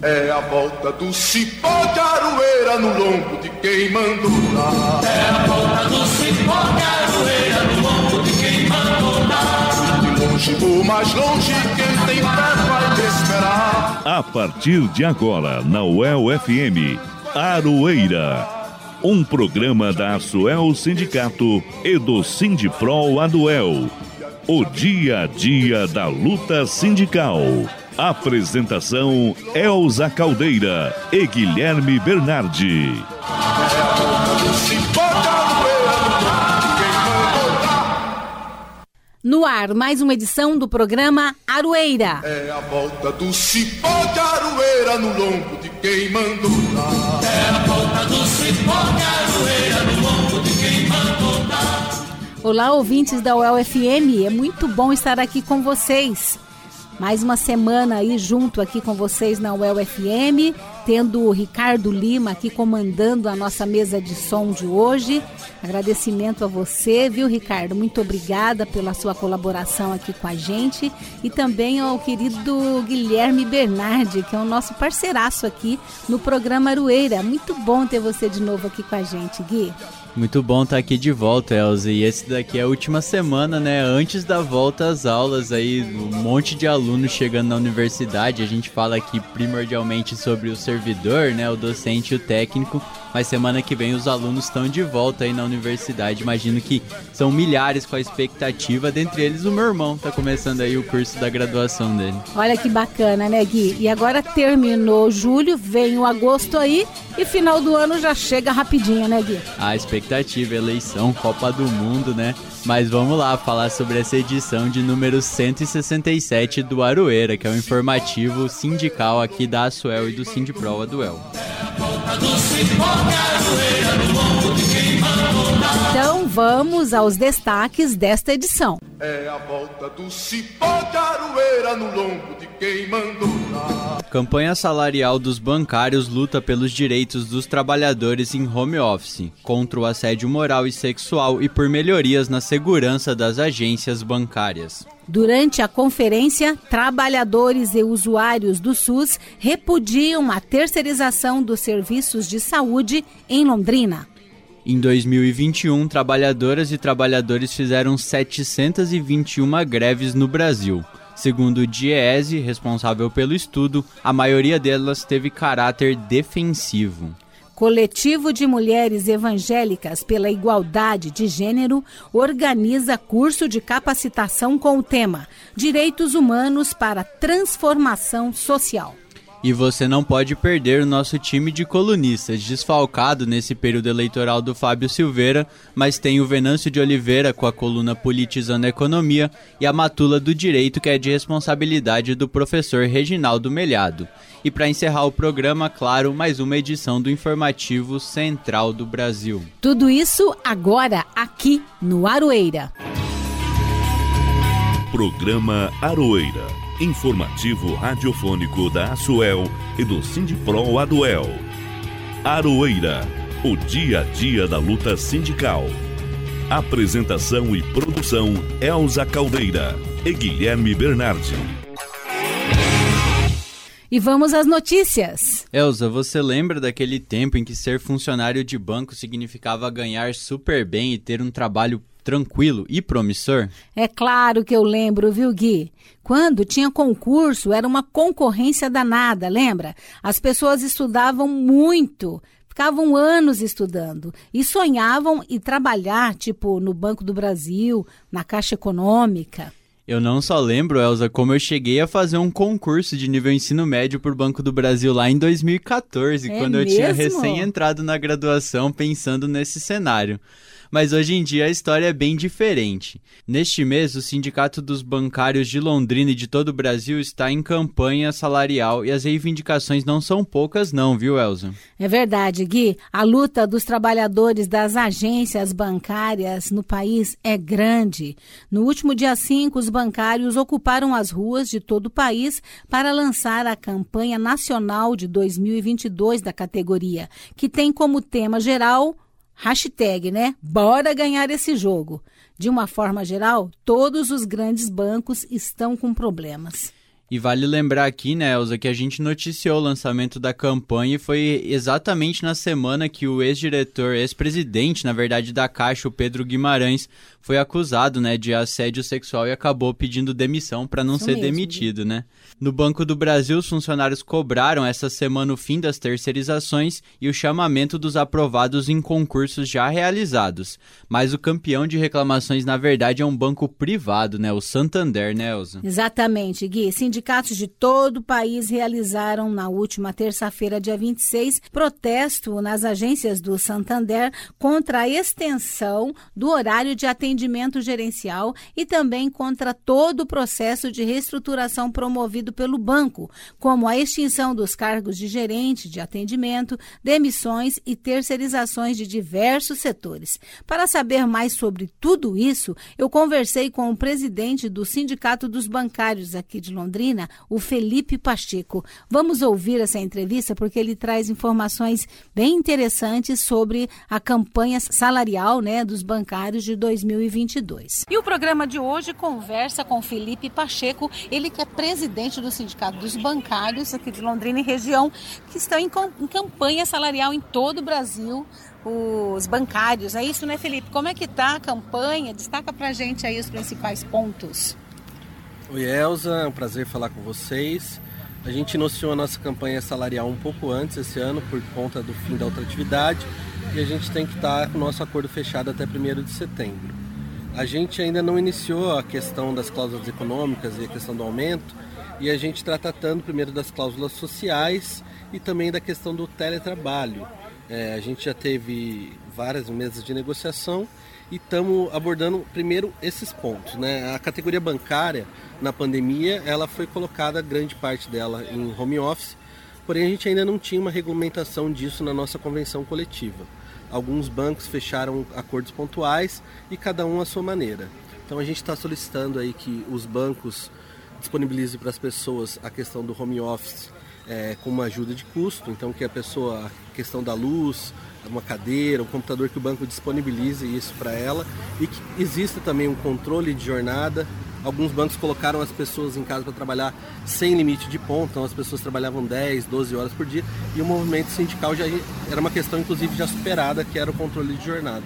É a volta do cipó de aroeira no lombo de quem mandou dar. É a volta do cipó de aroeira no lombo de quem mandou dar. De longe ou mais longe, quem tem fé vai te esperar. A partir de agora, na UEL FM, Aroeira. Um programa da Asuel Sindicato e do Sindipro Aduel. O dia a dia da luta sindical. Apresentação Elza Caldeira e Guilherme Bernardi. No ar, mais uma edição do programa Aroeira. É a volta do cipó de aroeira no lombo de quem mandou dar. É a volta do cipó de aroeira no lombo de quem mandou dar. Olá, ouvintes da UEL FM. É muito bom estar aqui com vocês. Mais uma semana aí junto aqui com vocês na UEL FM, tendo o Ricardo Lima aqui comandando a nossa mesa de som de hoje. Agradecimento a você, viu, Ricardo? Muito obrigada pela sua colaboração aqui com a gente e também ao querido Guilherme Bernardi, que é o nosso parceiraço aqui no programa Arueira. Muito bom ter você de novo aqui com a gente, Gui. Muito bom estar aqui de volta, Elza. E esse daqui é a última semana, né? Antes da volta às aulas aí, um monte de alunos chegando na universidade. A gente fala aqui primordialmente sobre o servidor, né? O docente e o técnico. Mas semana que vem os alunos estão de volta aí na universidade. Imagino que são milhares com a expectativa, dentre eles o meu irmão tá começando aí o curso da graduação dele. Olha que bacana, né, Gui? E agora terminou julho, vem o agosto aí e final do ano já chega rapidinho, né, Gui? A expectativa, eleição, Copa do Mundo, né? Mas vamos lá falar sobre essa edição de número 167 do Aroeira, que é o informativo sindical aqui da Asuel e do Sindipro Aduel. Então vamos aos destaques desta edição. É a volta do cipó de aroeira no lombo de quem mandou dar. Campanha salarial dos bancários luta pelos direitos dos trabalhadores em home office, contra o assédio moral e sexual e por melhorias na segurança das agências bancárias. Durante a conferência, trabalhadores e usuários do SUS repudiam a terceirização dos serviços de saúde em Londrina. Em 2021, trabalhadoras e trabalhadores fizeram 721 greves no Brasil. Segundo o DIEESE, responsável pelo estudo, a maioria delas teve caráter defensivo. Coletivo de Mulheres Evangélicas pela Igualdade de Gênero organiza curso de capacitação com o tema Direitos Humanos para Transformação Social. E você não pode perder o nosso time de colunistas, desfalcado nesse período eleitoral do Fábio Silveira, mas tem o Venâncio de Oliveira com a coluna Politizando a Economia e a Matula do Direito, que é de responsabilidade do professor Reginaldo Melhado. E para encerrar o programa, claro, mais uma edição do Informativo Central do Brasil. Tudo isso agora aqui no Aroeira. Programa Aroeira. Informativo radiofônico da Asuel e do Sindipro Aduel. Aroeira. O dia a dia da luta sindical. Apresentação e produção Elza Caldeira e Guilherme Bernardi. E vamos às notícias. Elza, você lembra daquele tempo em que ser funcionário de banco significava ganhar super bem e ter um trabalho tranquilo e promissor? É claro que eu lembro, viu, Gui? Quando tinha concurso, era uma concorrência danada, lembra? As pessoas estudavam muito, ficavam anos estudando e sonhavam em trabalhar, tipo, no Banco do Brasil, na Caixa Econômica. Eu não só lembro, Elza, como eu cheguei a fazer um concurso de nível ensino médio por Banco do Brasil lá em 2014, É quando eu tinha mesmo? recém entrado na graduação pensando nesse cenário. Mas hoje em dia a história é bem diferente. Neste mês, o Sindicato dos Bancários de Londrina e de todo o Brasil está em campanha salarial e as reivindicações não são poucas não, viu, Elza? É verdade, Gui. A luta dos trabalhadores das agências bancárias no país é grande. No último dia 5, os bancários ocuparam as ruas de todo o país para lançar a campanha nacional de 2022 da categoria, que tem como tema geral hashtag, né? Bora ganhar esse jogo. De uma forma geral, todos os grandes bancos estão com problemas. E vale lembrar aqui, né, Elza, que a gente noticiou o lançamento da campanha e foi exatamente na semana que o ex-diretor, ex-presidente, na verdade, da Caixa, o Pedro Guimarães, foi acusado, né, de assédio sexual e acabou pedindo demissão para não Isso ser mesmo. demitido, né? No Banco do Brasil, os funcionários cobraram essa semana o fim das terceirizações e o chamamento dos aprovados em concursos já realizados. Mas o campeão de reclamações, na verdade, é um banco privado, né, o Santander, né, Elza? Exatamente, Gui. Sindicatos de todo o país realizaram na última terça-feira, dia 26, protesto nas agências do Santander contra a extensão do horário de atendimento gerencial e também contra todo o processo de reestruturação promovido pelo banco, como a extinção dos cargos de gerente de atendimento, demissões e terceirizações de diversos setores. Para saber mais sobre tudo isso, eu conversei com o presidente do Sindicato dos Bancários aqui de Londrina, o Felipe Pacheco. Vamos ouvir essa entrevista porque ele traz informações bem interessantes sobre a campanha salarial né, dos bancários de 2022. E o programa de hoje conversa com Felipe Pacheco, ele que é presidente do Sindicato dos Bancários aqui de Londrina e região, que estão em, em campanha salarial em todo o Brasil os bancários. É isso, né, Felipe? Como é que está a campanha? Destaca para gente aí os principais pontos. Oi Elza, é um prazer falar com vocês. A gente iniciou a nossa campanha salarial um pouco antes esse ano por conta do fim da outra atividade e a gente tem que estar com o nosso acordo fechado até 1 de setembro. A gente ainda não iniciou a questão das cláusulas econômicas e a questão do aumento e a gente está tratando primeiro das cláusulas sociais e também da questão do teletrabalho. É, a gente já teve várias mesas de negociação e estamos abordando primeiro esses pontos. Né? A categoria bancária, na pandemia, ela foi colocada, grande parte dela, em home office, porém a gente ainda não tinha uma regulamentação disso na nossa convenção coletiva. Alguns bancos fecharam acordos pontuais e cada um à sua maneira. Então a gente está solicitando aí que os bancos disponibilizem para as pessoas a questão do home office é, com uma ajuda de custo, então que a pessoa, a questão da luz, uma cadeira, um computador que o banco disponibilize isso para ela e que exista também um controle de jornada. Alguns bancos colocaram as pessoas em casa para trabalhar sem limite de ponto, então as pessoas trabalhavam 10, 12 horas por dia e o movimento sindical já era uma questão inclusive já superada, que era o controle de jornada.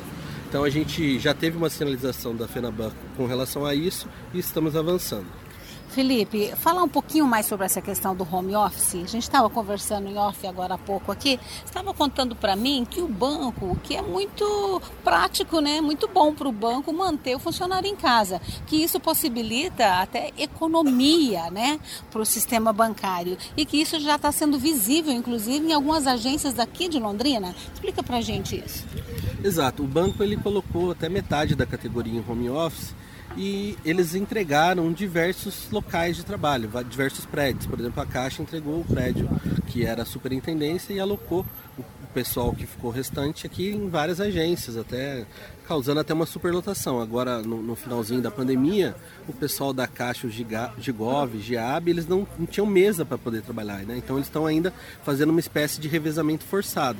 Então a gente já teve uma sinalização da FENABAN com relação a isso e estamos avançando. Felipe, falar um pouquinho mais sobre essa questão do home office. A gente estava conversando em off agora há pouco aqui. Estava contando para mim que o banco, que é muito prático, né, muito bom para o banco manter o funcionário em casa, que isso possibilita até economia, né, para o sistema bancário e que isso já está sendo visível, inclusive em algumas agências daqui de Londrina. Explica para gente isso. Exato. O banco ele colocou até metade da categoria em home office e eles entregaram diversos locais de trabalho, diversos prédios. Por exemplo, a Caixa entregou o prédio que era a superintendência e alocou o pessoal que ficou restante aqui em várias agências, até causando até uma superlotação. Agora, no, no finalzinho da pandemia, o pessoal da Caixa, o Gigov, Giab, eles não, não tinham mesa para poder trabalhar, né? Então eles estão ainda fazendo uma espécie de revezamento forçado.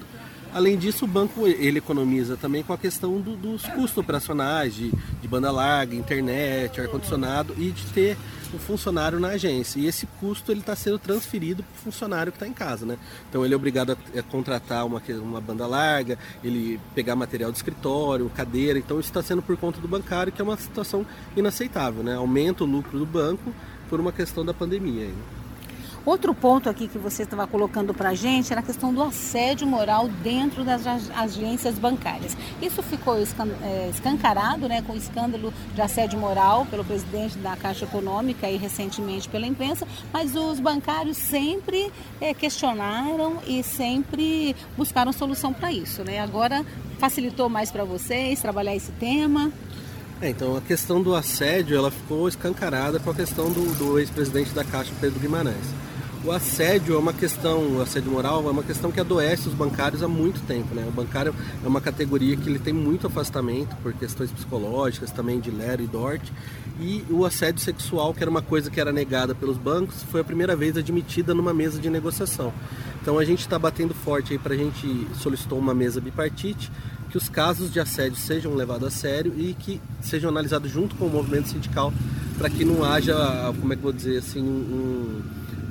Além disso, o banco ele economiza também com a questão do, dos custos operacionais, de, de banda larga, internet, ar-condicionado e de ter o um funcionário na agência. E esse custo ele está sendo transferido para o funcionário que está em casa. Né? Então ele é obrigado a, a contratar uma, uma banda larga, ele pegar material de escritório, cadeira. Então isso está sendo por conta do bancário, que é uma situação inaceitável. Né? Aumenta o lucro do banco por uma questão da pandemia. Né? Outro ponto aqui que você estava colocando para a gente era a questão do assédio moral dentro das agências bancárias. Isso ficou é, escancarado né, com o escândalo de assédio moral pelo presidente da Caixa Econômica e recentemente pela imprensa, mas os bancários sempre é, questionaram e sempre buscaram solução para isso. Né? Agora facilitou mais para vocês trabalhar esse tema? É, então a questão do assédio ela ficou escancarada com a questão do, do ex-presidente da Caixa, Pedro Guimarães. O assédio é uma questão, o assédio moral é uma questão que adoece os bancários há muito tempo, né? O bancário é uma categoria que ele tem muito afastamento por questões psicológicas, também de Lero e Dort. E o assédio sexual, que era uma coisa que era negada pelos bancos, foi a primeira vez admitida numa mesa de negociação. Então a gente está batendo forte aí para a gente solicitou uma mesa bipartite que os casos de assédio sejam levados a sério e que sejam analisados junto com o movimento sindical para que não haja, como é que eu vou dizer assim, um,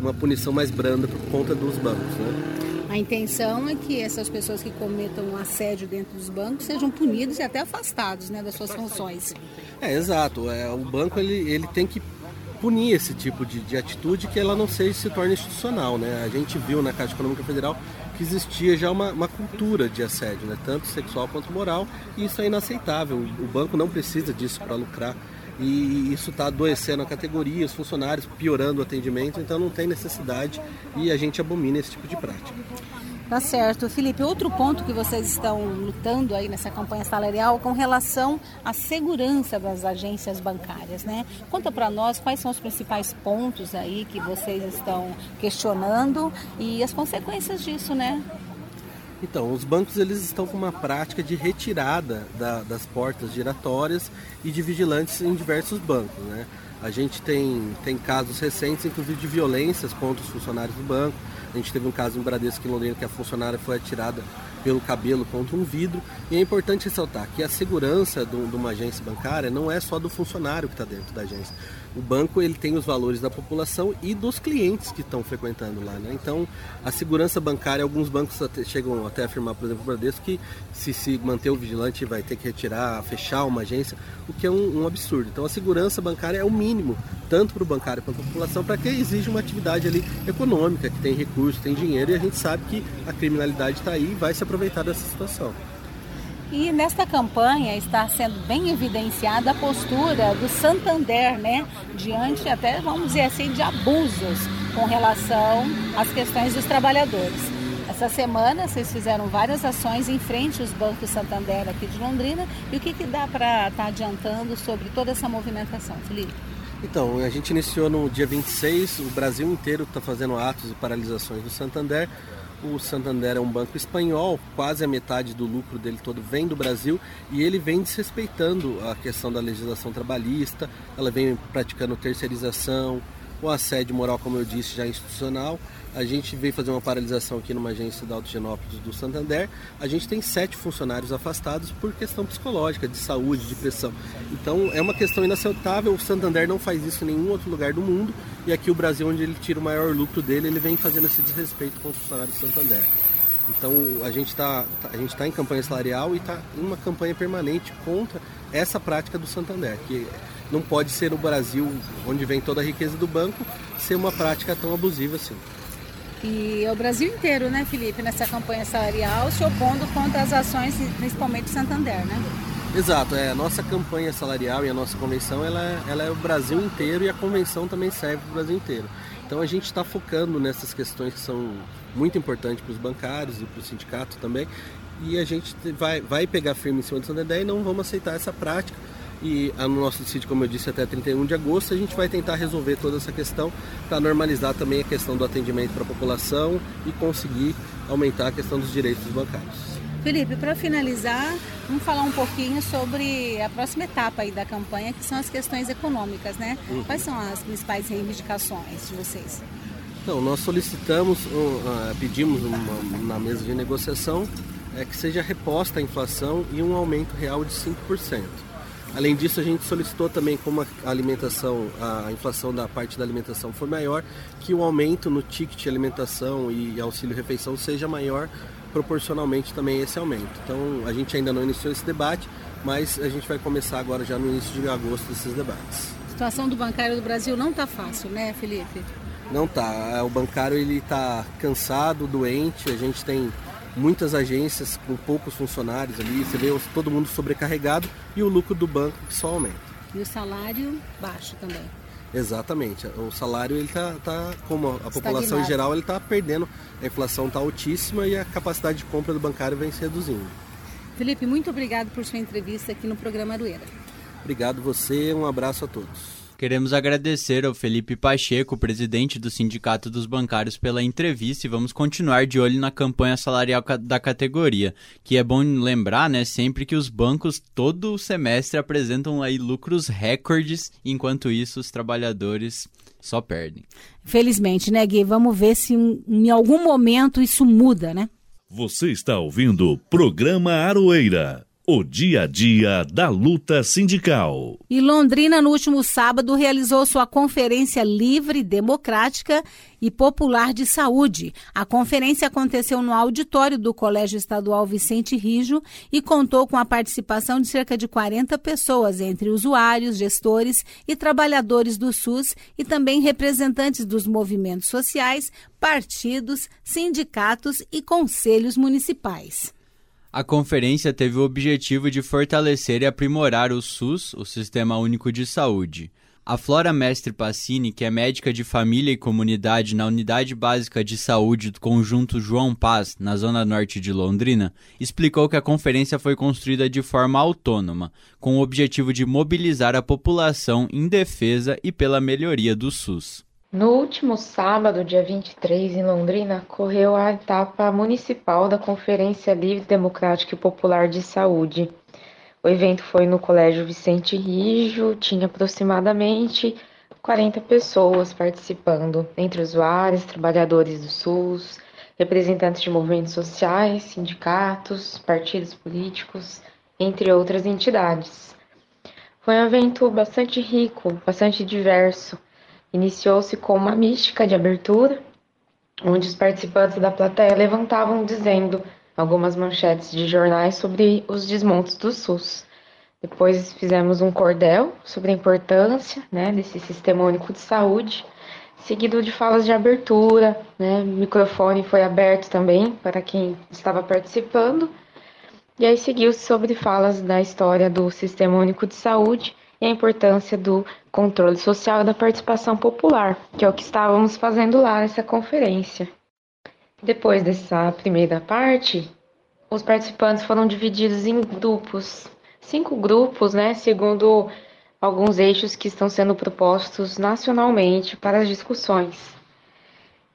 uma punição mais branda por conta dos bancos. Né? A intenção é que essas pessoas que cometam um assédio dentro dos bancos sejam punidos e até afastados né, das suas funções. É, exato. É, o banco ele, ele tem que punir esse tipo de, de atitude que ela não seja se torne institucional. Né? A gente viu na Caixa Econômica Federal que existia já uma, uma cultura de assédio, né? tanto sexual quanto moral, e isso é inaceitável. O banco não precisa disso para lucrar e isso está adoecendo a categoria, os funcionários, piorando o atendimento, então não tem necessidade e a gente abomina esse tipo de prática. Tá certo. Felipe, outro ponto que vocês estão lutando aí nessa campanha salarial com relação à segurança das agências bancárias, né? Conta para nós quais são os principais pontos aí que vocês estão questionando e as consequências disso, né? Então, os bancos eles estão com uma prática de retirada da, das portas giratórias e de vigilantes em diversos bancos, né? A gente tem, tem casos recentes, inclusive de violências contra os funcionários do banco. A gente teve um caso em Bradesco em Londrina que a funcionária foi atirada pelo cabelo contra um vidro. E é importante ressaltar que a segurança de uma agência bancária não é só do funcionário que está dentro da agência o banco ele tem os valores da população e dos clientes que estão frequentando lá. Né? Então, a segurança bancária, alguns bancos até, chegam até a afirmar, por exemplo, o Bradesco, que se se manter o vigilante vai ter que retirar, fechar uma agência, o que é um, um absurdo. Então, a segurança bancária é o mínimo, tanto para o bancário quanto para a população, para que exige uma atividade ali econômica, que tem recursos, tem dinheiro, e a gente sabe que a criminalidade está aí e vai se aproveitar dessa situação. E nesta campanha está sendo bem evidenciada a postura do Santander, né? Diante até, vamos dizer assim, de abusos com relação às questões dos trabalhadores. Essa semana vocês fizeram várias ações em frente aos bancos Santander aqui de Londrina. E o que, que dá para estar tá adiantando sobre toda essa movimentação, Felipe? Então, a gente iniciou no dia 26, o Brasil inteiro está fazendo atos e paralisações do Santander o Santander é um banco espanhol, quase a metade do lucro dele todo vem do Brasil e ele vem desrespeitando a questão da legislação trabalhista, ela vem praticando terceirização, o assédio moral, como eu disse, já institucional. A gente veio fazer uma paralisação aqui numa agência da Autogenópolis do Santander. A gente tem sete funcionários afastados por questão psicológica, de saúde, de pressão. Então é uma questão inaceitável. O Santander não faz isso em nenhum outro lugar do mundo. E aqui o Brasil, onde ele tira o maior lucro dele, ele vem fazendo esse desrespeito com os funcionários do Santander. Então a gente está gente tá em campanha salarial e está em uma campanha permanente contra essa prática do Santander, que não pode ser no Brasil, onde vem toda a riqueza do banco, ser uma prática tão abusiva assim. E é o Brasil inteiro, né, Felipe, nessa campanha salarial, se opondo contra as ações, principalmente Santander, né? Exato, é, a nossa campanha salarial e a nossa convenção ela ela é o Brasil inteiro e a convenção também serve para o Brasil inteiro. Então a gente está focando nessas questões que são muito importantes para os bancários e para o sindicato também. E a gente vai, vai pegar firme em cima do Santander e não vamos aceitar essa prática e no nosso sítio, como eu disse, até 31 de agosto, a gente vai tentar resolver toda essa questão para normalizar também a questão do atendimento para a população e conseguir aumentar a questão dos direitos bancários. Felipe, para finalizar, vamos falar um pouquinho sobre a próxima etapa aí da campanha, que são as questões econômicas, né? Uhum. Quais são as principais reivindicações de vocês? Então, nós solicitamos, uh, pedimos uma, na mesa de negociação é, que seja reposta a inflação e um aumento real de 5%. Além disso, a gente solicitou também, como a alimentação, a inflação da parte da alimentação foi maior, que o aumento no ticket alimentação e auxílio refeição seja maior proporcionalmente também esse aumento. Então, a gente ainda não iniciou esse debate, mas a gente vai começar agora já no início de agosto esses debates. A situação do bancário do Brasil não está fácil, né, Felipe? Não tá. O bancário ele está cansado, doente. A gente tem muitas agências com poucos funcionários ali, você vê todo mundo sobrecarregado e o lucro do banco só aumenta. E o salário baixo também. Exatamente. O salário ele tá, tá como a população em geral ele está perdendo, a inflação está altíssima e a capacidade de compra do bancário vem se reduzindo. Felipe, muito obrigado por sua entrevista aqui no programa Arueira. Obrigado você, um abraço a todos. Queremos agradecer ao Felipe Pacheco, presidente do Sindicato dos Bancários, pela entrevista e vamos continuar de olho na campanha salarial da categoria, que é bom lembrar, né, sempre que os bancos todo semestre apresentam aí lucros recordes, enquanto isso os trabalhadores só perdem. Felizmente, né, Gui? Vamos ver se em algum momento isso muda, né? Você está ouvindo o programa Aroeira o dia a dia da luta sindical. E Londrina, no último sábado, realizou sua Conferência Livre, Democrática e Popular de Saúde. A conferência aconteceu no auditório do Colégio Estadual Vicente Rijo e contou com a participação de cerca de 40 pessoas, entre usuários, gestores e trabalhadores do SUS e também representantes dos movimentos sociais, partidos, sindicatos e conselhos municipais. A conferência teve o objetivo de fortalecer e aprimorar o SUS, o Sistema Único de Saúde. A Flora Mestre Passini, que é médica de família e comunidade na Unidade Básica de Saúde do Conjunto João Paz, na zona norte de Londrina, explicou que a conferência foi construída de forma autônoma, com o objetivo de mobilizar a população em defesa e pela melhoria do SUS. No último sábado, dia 23, em Londrina, correu a etapa municipal da Conferência Livre, Democrática e Popular de Saúde. O evento foi no Colégio Vicente Rijo, tinha aproximadamente 40 pessoas participando, entre usuários, trabalhadores do SUS, representantes de movimentos sociais, sindicatos, partidos políticos, entre outras entidades. Foi um evento bastante rico, bastante diverso Iniciou-se com uma mística de abertura, onde os participantes da plateia levantavam dizendo algumas manchetes de jornais sobre os desmontes do SUS. Depois fizemos um cordel sobre a importância né, desse sistema único de saúde, seguido de falas de abertura, né, o microfone foi aberto também para quem estava participando, e aí seguiu-se sobre falas da história do Sistema Único de Saúde e a importância do controle social e da participação popular, que é o que estávamos fazendo lá nessa conferência. Depois dessa primeira parte, os participantes foram divididos em grupos, cinco grupos, né, segundo alguns eixos que estão sendo propostos nacionalmente para as discussões.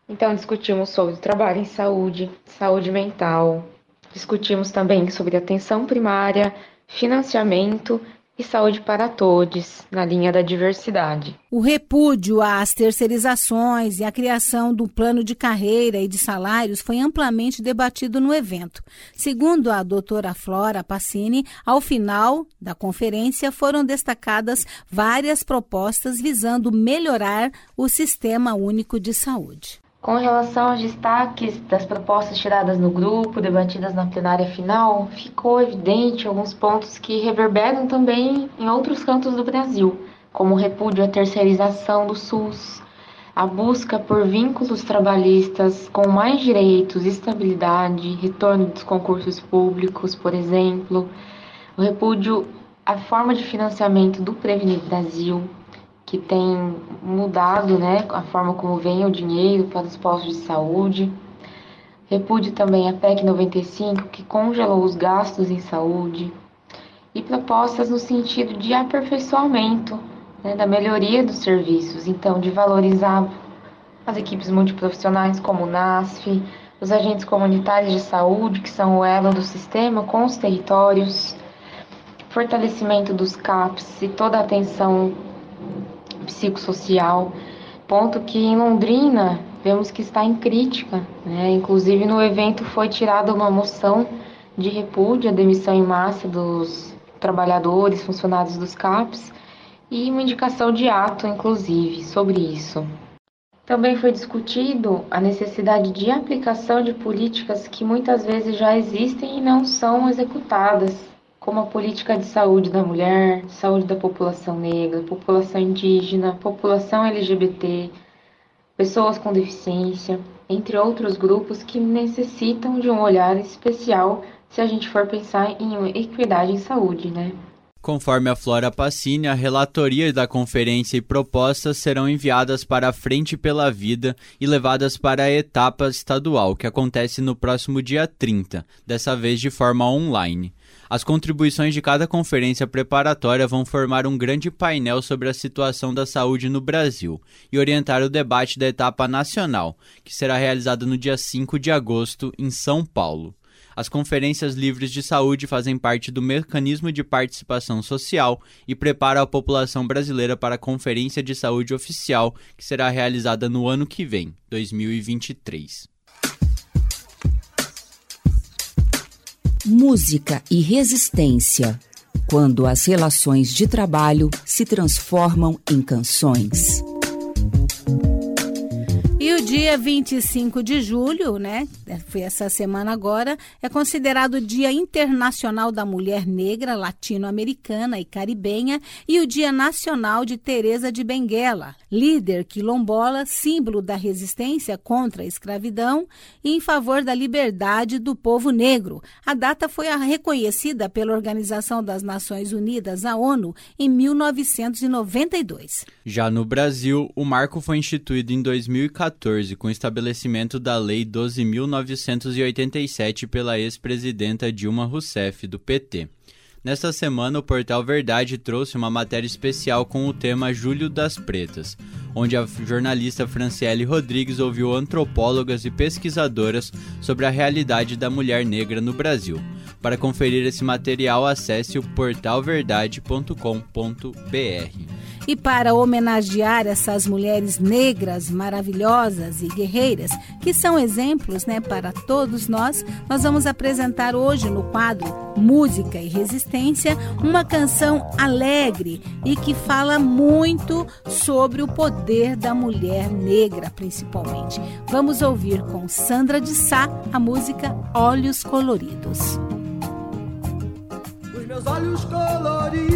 Então, discutimos sobre trabalho em saúde, saúde mental, discutimos também sobre atenção primária, financiamento e saúde para todos, na linha da diversidade. O repúdio às terceirizações e a criação do plano de carreira e de salários foi amplamente debatido no evento. Segundo a doutora Flora Passini, ao final da conferência foram destacadas várias propostas visando melhorar o sistema único de saúde. Com relação aos destaques das propostas tiradas no grupo, debatidas na plenária final, ficou evidente alguns pontos que reverberam também em outros cantos do Brasil, como o repúdio à terceirização do SUS, a busca por vínculos trabalhistas com mais direitos, estabilidade, retorno dos concursos públicos, por exemplo, o repúdio à forma de financiamento do Prevenir Brasil, que tem mudado né, a forma como vem o dinheiro para os postos de saúde. Repude também a PEC 95, que congelou os gastos em saúde. E propostas no sentido de aperfeiçoamento, né, da melhoria dos serviços, então de valorizar as equipes multiprofissionais como o NASF, os agentes comunitários de saúde, que são o elo do sistema, com os territórios, fortalecimento dos CAPs e toda a atenção psicossocial, ponto que em Londrina vemos que está em crítica. Né? Inclusive no evento foi tirada uma moção de repúdio à demissão em massa dos trabalhadores, funcionários dos CAPs e uma indicação de ato, inclusive, sobre isso. Também foi discutido a necessidade de aplicação de políticas que muitas vezes já existem e não são executadas, como a política de saúde da mulher, saúde da população negra, população indígena, população LGBT, pessoas com deficiência, entre outros grupos que necessitam de um olhar especial se a gente for pensar em equidade em saúde, né? Conforme a Flora Passini, a relatoria da conferência e propostas serão enviadas para a Frente pela Vida e levadas para a etapa estadual, que acontece no próximo dia 30, dessa vez de forma online. As contribuições de cada conferência preparatória vão formar um grande painel sobre a situação da saúde no Brasil e orientar o debate da etapa nacional, que será realizada no dia 5 de agosto em São Paulo. As conferências livres de saúde fazem parte do mecanismo de participação social e preparam a população brasileira para a Conferência de Saúde Oficial, que será realizada no ano que vem, 2023. Música e resistência. Quando as relações de trabalho se transformam em canções. Dia 25 de julho, né? Foi essa semana agora, é considerado o Dia Internacional da Mulher Negra, Latino-Americana e Caribenha e o Dia Nacional de Teresa de Benguela, líder quilombola, símbolo da resistência contra a escravidão e em favor da liberdade do povo negro. A data foi reconhecida pela Organização das Nações Unidas, a ONU, em 1992. Já no Brasil, o marco foi instituído em 2014 2014, com o estabelecimento da Lei 12.987 pela ex-presidenta Dilma Rousseff, do PT. Nesta semana, o portal Verdade trouxe uma matéria especial com o tema Júlio das Pretas, onde a jornalista Franciele Rodrigues ouviu antropólogas e pesquisadoras sobre a realidade da mulher negra no Brasil. Para conferir esse material, acesse o portalverdade.com.br. E para homenagear essas mulheres negras maravilhosas e guerreiras, que são exemplos né, para todos nós, nós vamos apresentar hoje no quadro Música e Resistência uma canção alegre e que fala muito sobre o poder da mulher negra, principalmente. Vamos ouvir com Sandra de Sá a música Olhos Coloridos. Os meus olhos coloridos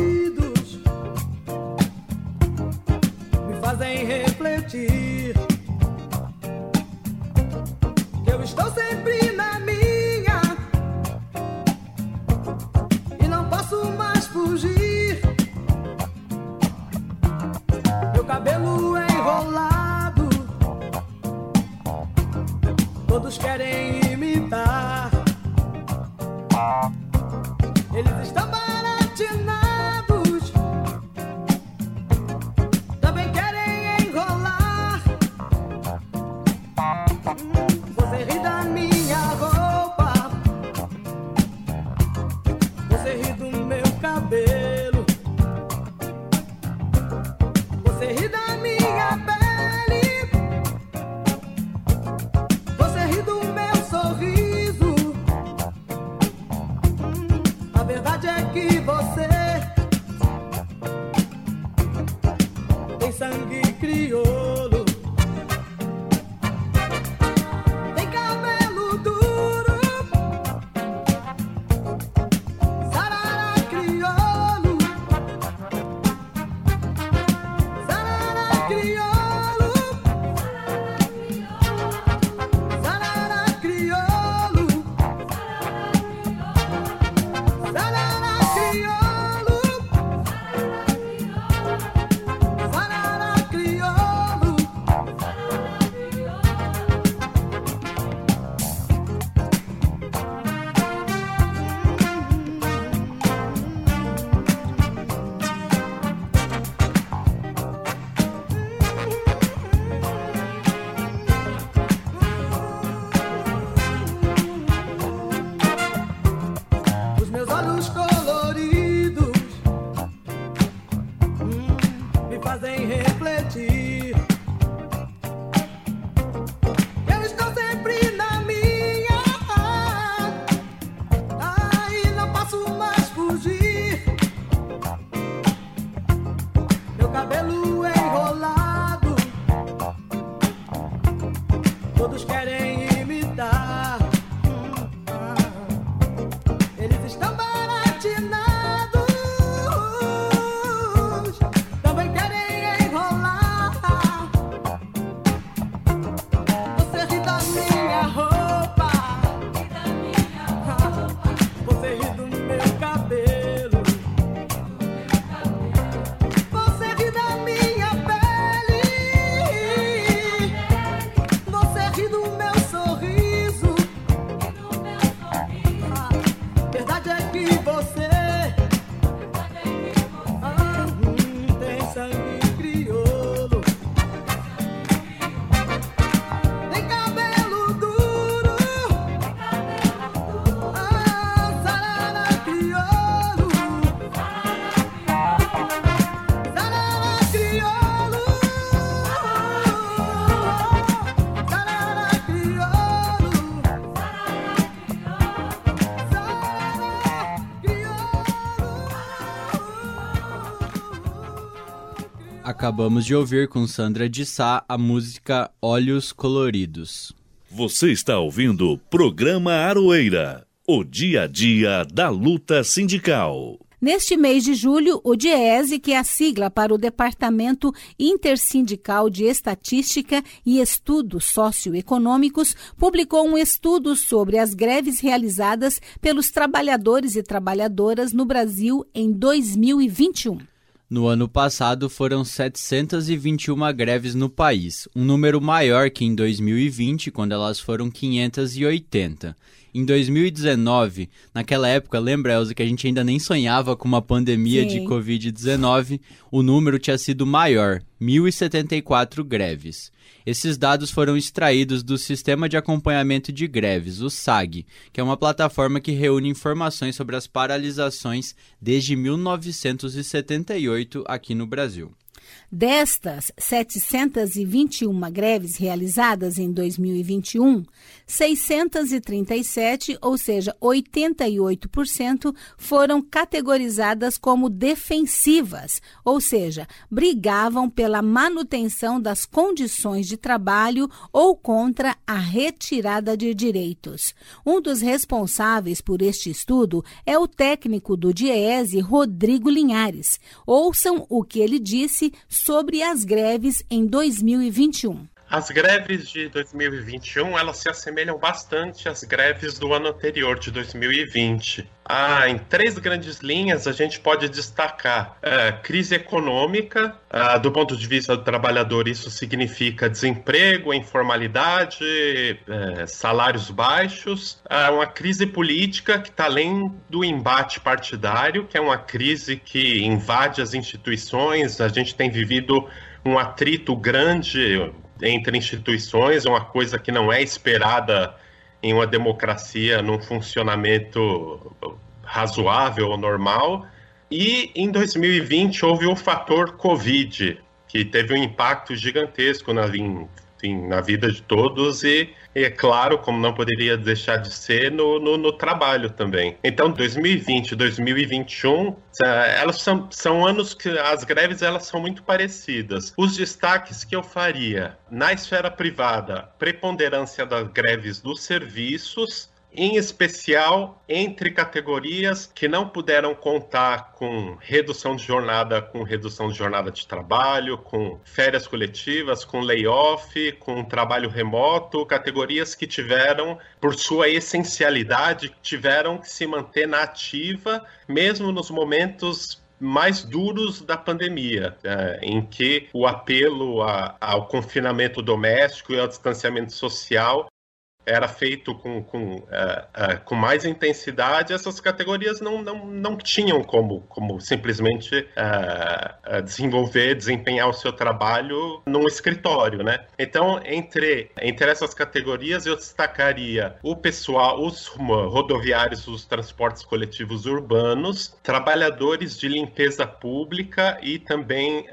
Acabamos de ouvir com Sandra de Sá a música Olhos Coloridos. Você está ouvindo o programa Aroeira, o dia a dia da luta sindical. Neste mês de julho, o DIESE, que é a sigla para o Departamento Intersindical de Estatística e Estudos Socioeconômicos, publicou um estudo sobre as greves realizadas pelos trabalhadores e trabalhadoras no Brasil em 2021. No ano passado foram 721 greves no país, um número maior que em 2020, quando elas foram 580. Em 2019, naquela época, lembra, Elza, que a gente ainda nem sonhava com uma pandemia Sim. de Covid-19, o número tinha sido maior, 1.074 greves. Esses dados foram extraídos do Sistema de Acompanhamento de Greves, o SAG, que é uma plataforma que reúne informações sobre as paralisações desde 1978 aqui no Brasil. Destas 721 greves realizadas em 2021, 637, ou seja, 88%, foram categorizadas como defensivas, ou seja, brigavam pela manutenção das condições de trabalho ou contra a retirada de direitos. Um dos responsáveis por este estudo é o técnico do DIESE, Rodrigo Linhares. Ouçam o que ele disse sobre as greves em 2021. As greves de 2021 elas se assemelham bastante às greves do ano anterior, de 2020. Ah, em três grandes linhas a gente pode destacar é, crise econômica, ah, do ponto de vista do trabalhador, isso significa desemprego, informalidade, é, salários baixos, ah, uma crise política que está além do embate partidário, que é uma crise que invade as instituições, a gente tem vivido um atrito grande entre instituições, uma coisa que não é esperada em uma democracia num funcionamento razoável ou normal. E em 2020 houve o fator Covid, que teve um impacto gigantesco na, na vida de todos e, e, é claro, como não poderia deixar de ser, no, no, no trabalho também. Então, 2020 e 2021, elas são, são anos que as greves elas são muito parecidas. Os destaques que eu faria na esfera privada, preponderância das greves dos serviços, em especial entre categorias que não puderam contar com redução de jornada, com redução de jornada de trabalho, com férias coletivas, com layoff, com trabalho remoto, categorias que tiveram, por sua essencialidade, tiveram que se manter na ativa, mesmo nos momentos mais duros da pandemia, é, em que o apelo a, ao confinamento doméstico e ao distanciamento social era feito com, com, uh, uh, com mais intensidade, essas categorias não, não, não tinham como, como simplesmente uh, desenvolver, desempenhar o seu trabalho num escritório, né? Então, entre, entre essas categorias, eu destacaria o pessoal, os rodoviários, os transportes coletivos urbanos, trabalhadores de limpeza pública e também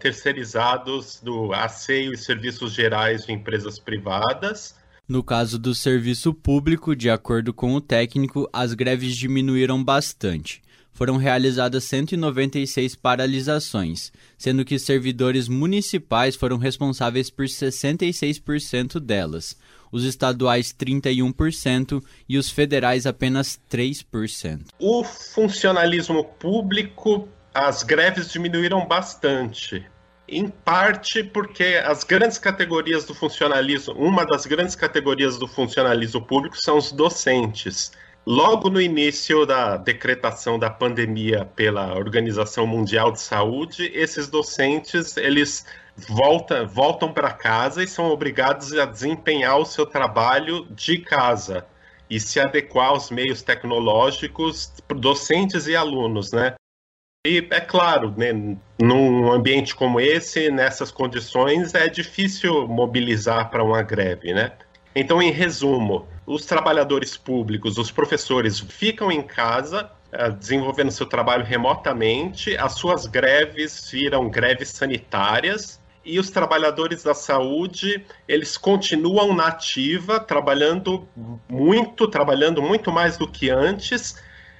terceirizados do asseio e serviços gerais de empresas privadas, no caso do serviço público, de acordo com o técnico, as greves diminuíram bastante. Foram realizadas 196 paralisações, sendo que servidores municipais foram responsáveis por 66% delas, os estaduais 31% e os federais apenas 3%. O funcionalismo público, as greves diminuíram bastante em parte porque as grandes categorias do funcionalismo, uma das grandes categorias do funcionalismo público são os docentes. Logo no início da decretação da pandemia pela Organização Mundial de Saúde, esses docentes eles volta, voltam para casa e são obrigados a desempenhar o seu trabalho de casa e se adequar aos meios tecnológicos, docentes e alunos, né? E é claro, né, num ambiente como esse, nessas condições, é difícil mobilizar para uma greve, né? Então, em resumo, os trabalhadores públicos, os professores ficam em casa eh, desenvolvendo seu trabalho remotamente, as suas greves viram greves sanitárias e os trabalhadores da saúde, eles continuam na ativa, trabalhando muito, trabalhando muito mais do que antes,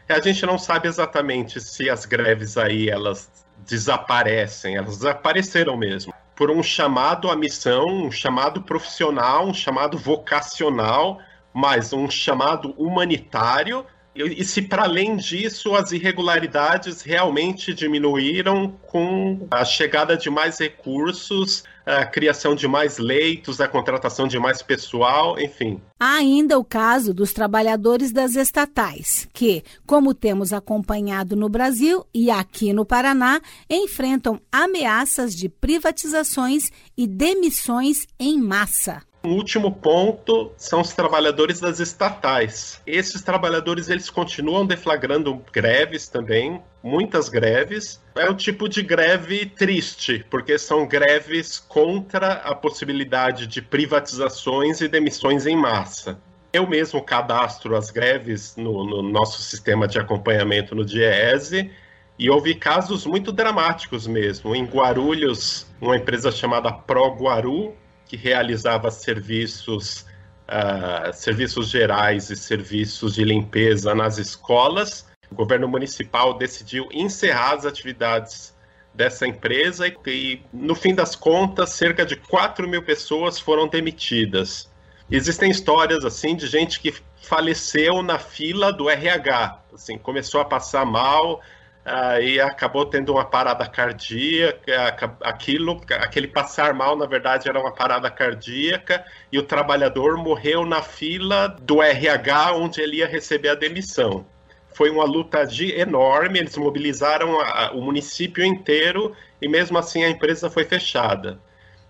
a gente não sabe exatamente se as greves aí elas desaparecem, elas desapareceram mesmo. Por um chamado à missão, um chamado profissional, um chamado vocacional, mas um chamado humanitário e se para além disso as irregularidades realmente diminuíram com a chegada de mais recursos, a criação de mais leitos, a contratação de mais pessoal, enfim. Há ainda o caso dos trabalhadores das estatais, que, como temos acompanhado no Brasil e aqui no Paraná, enfrentam ameaças de privatizações e demissões em massa. O último ponto são os trabalhadores das estatais. Esses trabalhadores eles continuam deflagrando greves também, muitas greves. É um tipo de greve triste, porque são greves contra a possibilidade de privatizações e demissões em massa. Eu mesmo cadastro as greves no, no nosso sistema de acompanhamento no DIEESE e houve casos muito dramáticos mesmo. Em Guarulhos, uma empresa chamada Pro Guaru que realizava serviços, uh, serviços gerais e serviços de limpeza nas escolas. O governo municipal decidiu encerrar as atividades dessa empresa e, e no fim das contas, cerca de 4 mil pessoas foram demitidas. Existem histórias assim de gente que faleceu na fila do RH, assim, começou a passar mal, aí acabou tendo uma parada cardíaca, aquilo, aquele passar mal, na verdade, era uma parada cardíaca, e o trabalhador morreu na fila do RH onde ele ia receber a demissão. Foi uma luta de, enorme, eles mobilizaram a, o município inteiro e mesmo assim a empresa foi fechada.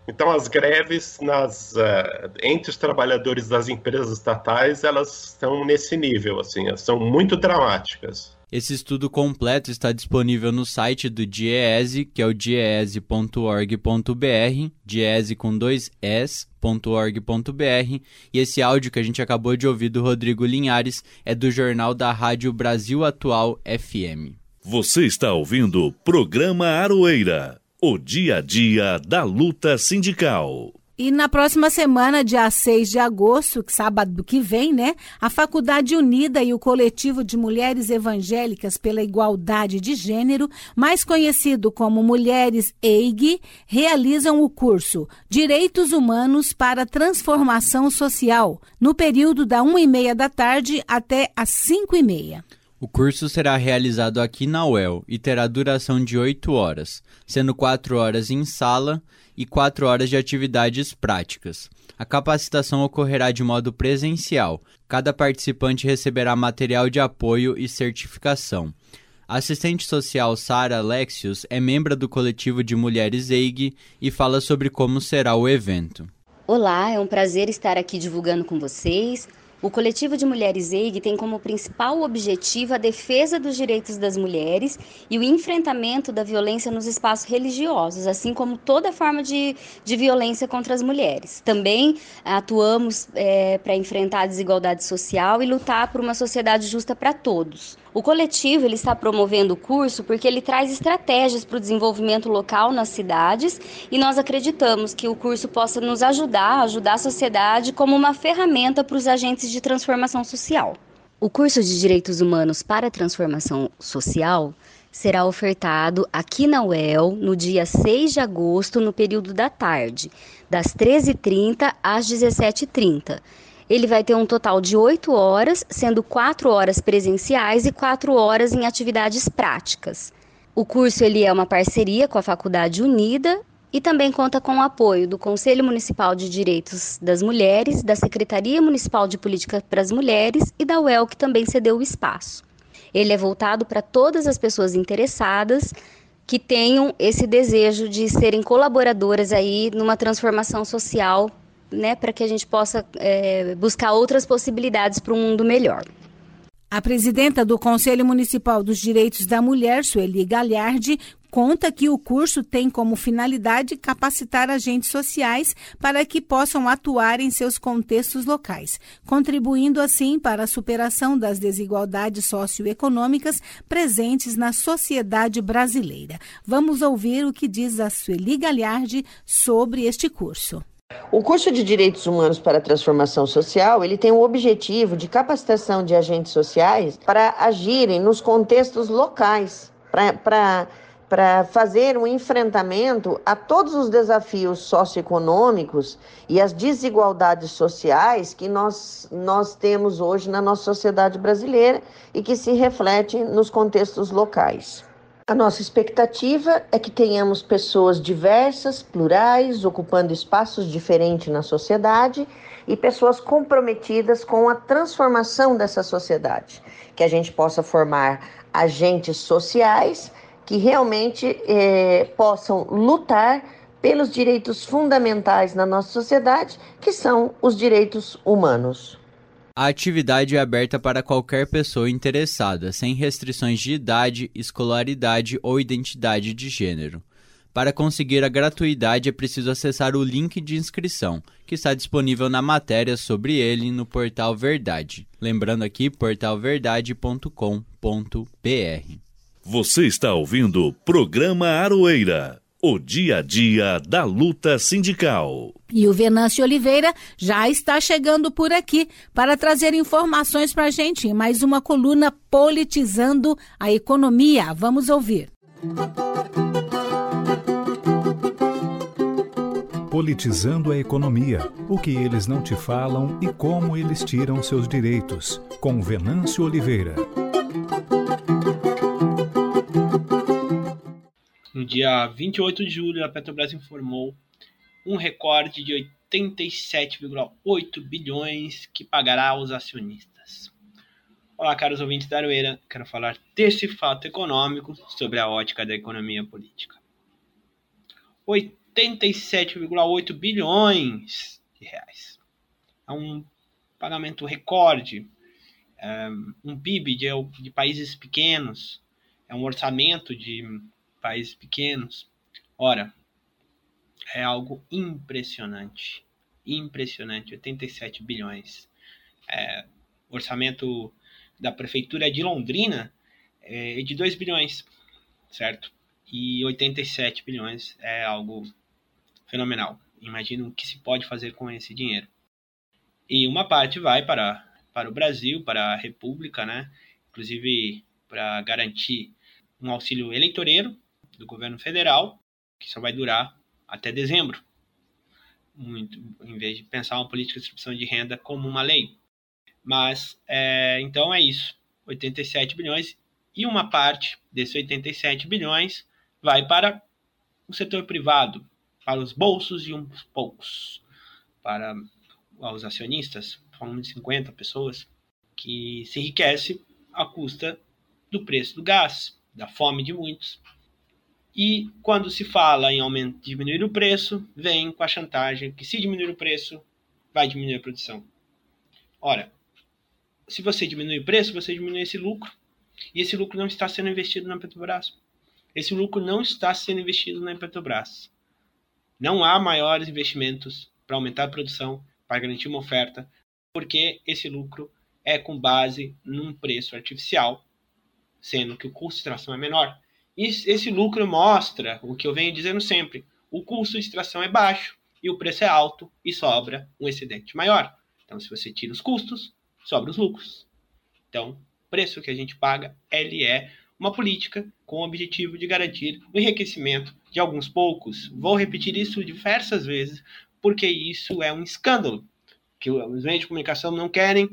Então as greves nas, uh, entre os trabalhadores das empresas estatais, elas estão nesse nível, assim, são muito dramáticas. Esse estudo completo está disponível no site do DIEESE, que é o diese.org.br, diese com dois s.org.br, e esse áudio que a gente acabou de ouvir do Rodrigo Linhares é do jornal da Rádio Brasil Atual FM. Você está ouvindo o programa Aroeira, o dia a dia da luta sindical. E na próxima semana, dia 6 de agosto, sábado que vem, né? A Faculdade Unida e o Coletivo de Mulheres Evangélicas pela Igualdade de Gênero, mais conhecido como Mulheres EIG, realizam o curso Direitos Humanos para Transformação Social, no período da 1h30 da tarde até as 5h30. O curso será realizado aqui na UEL e terá duração de 8 horas, sendo 4 horas em sala e 4 horas de atividades práticas. A capacitação ocorrerá de modo presencial. Cada participante receberá material de apoio e certificação. A assistente social Sara Alexius é membro do coletivo de mulheres EIG e fala sobre como será o evento. Olá, é um prazer estar aqui divulgando com vocês o coletivo de mulheres EIG tem como principal objetivo a defesa dos direitos das mulheres e o enfrentamento da violência nos espaços religiosos, assim como toda forma de, de violência contra as mulheres. Também atuamos é, para enfrentar a desigualdade social e lutar por uma sociedade justa para todos. O coletivo ele está promovendo o curso porque ele traz estratégias para o desenvolvimento local nas cidades e nós acreditamos que o curso possa nos ajudar, ajudar a sociedade como uma ferramenta para os agentes de transformação social. O curso de Direitos Humanos para a Transformação Social será ofertado aqui na UEL no dia 6 de agosto, no período da tarde, das 13h30 às 17h30 ele vai ter um total de oito horas, sendo quatro horas presenciais e quatro horas em atividades práticas. O curso ele é uma parceria com a Faculdade Unida e também conta com o apoio do Conselho Municipal de Direitos das Mulheres, da Secretaria Municipal de Política para as Mulheres e da UEL, que também cedeu o espaço. Ele é voltado para todas as pessoas interessadas que tenham esse desejo de serem colaboradoras aí numa transformação social né, para que a gente possa é, buscar outras possibilidades para um mundo melhor. A presidenta do Conselho Municipal dos Direitos da Mulher, Sueli Galhardi, conta que o curso tem como finalidade capacitar agentes sociais para que possam atuar em seus contextos locais, contribuindo assim para a superação das desigualdades socioeconômicas presentes na sociedade brasileira. Vamos ouvir o que diz a Sueli Galhardi sobre este curso. O curso de Direitos Humanos para a Transformação Social, ele tem o objetivo de capacitação de agentes sociais para agirem nos contextos locais, para fazer um enfrentamento a todos os desafios socioeconômicos e as desigualdades sociais que nós, nós temos hoje na nossa sociedade brasileira e que se refletem nos contextos locais. A nossa expectativa é que tenhamos pessoas diversas, plurais, ocupando espaços diferentes na sociedade e pessoas comprometidas com a transformação dessa sociedade. Que a gente possa formar agentes sociais que realmente eh, possam lutar pelos direitos fundamentais na nossa sociedade, que são os direitos humanos. A atividade é aberta para qualquer pessoa interessada, sem restrições de idade, escolaridade ou identidade de gênero. Para conseguir a gratuidade é preciso acessar o link de inscrição, que está disponível na matéria sobre ele no portal Verdade. Lembrando aqui, portalverdade.com.br. Você está ouvindo o programa Aroeira o dia a dia da luta sindical. E o Venâncio Oliveira já está chegando por aqui para trazer informações para a gente em mais uma coluna politizando a economia. Vamos ouvir. Politizando a economia, o que eles não te falam e como eles tiram seus direitos, com Venâncio Oliveira. No dia 28 de julho, a Petrobras informou um recorde de 87,8 bilhões que pagará aos acionistas. Olá, caros ouvintes da Aroeira, quero falar desse fato econômico sobre a ótica da economia política. 87,8 bilhões de reais. É um pagamento recorde, é um PIB de, de países pequenos, é um orçamento de países pequenos. Ora, é algo impressionante. Impressionante, 87 bilhões. É, orçamento da prefeitura de Londrina é de 2 bilhões, certo? E 87 bilhões é algo fenomenal. Imagina o que se pode fazer com esse dinheiro. E uma parte vai para, para o Brasil, para a República, né? Inclusive para garantir um auxílio eleitoreiro do governo federal, que só vai durar até dezembro. Muito, em vez de pensar uma política de distribuição de renda como uma lei. Mas, é, então é isso. 87 bilhões e uma parte desses 87 bilhões vai para o setor privado, para os bolsos de uns poucos, para os acionistas, falando de 50 pessoas, que se enriquece à custa do preço do gás, da fome de muitos e quando se fala em aumento, diminuir o preço, vem com a chantagem que se diminuir o preço, vai diminuir a produção. Ora, se você diminui o preço, você diminui esse lucro. E esse lucro não está sendo investido na Petrobras. Esse lucro não está sendo investido na Petrobras. Não há maiores investimentos para aumentar a produção, para garantir uma oferta, porque esse lucro é com base num preço artificial, sendo que o custo de extração é menor esse lucro mostra o que eu venho dizendo sempre: o custo de extração é baixo e o preço é alto e sobra um excedente maior. Então, se você tira os custos, sobra os lucros. Então, o preço que a gente paga, ele é uma política com o objetivo de garantir o enriquecimento de alguns poucos. Vou repetir isso diversas vezes, porque isso é um escândalo que os meios de comunicação não querem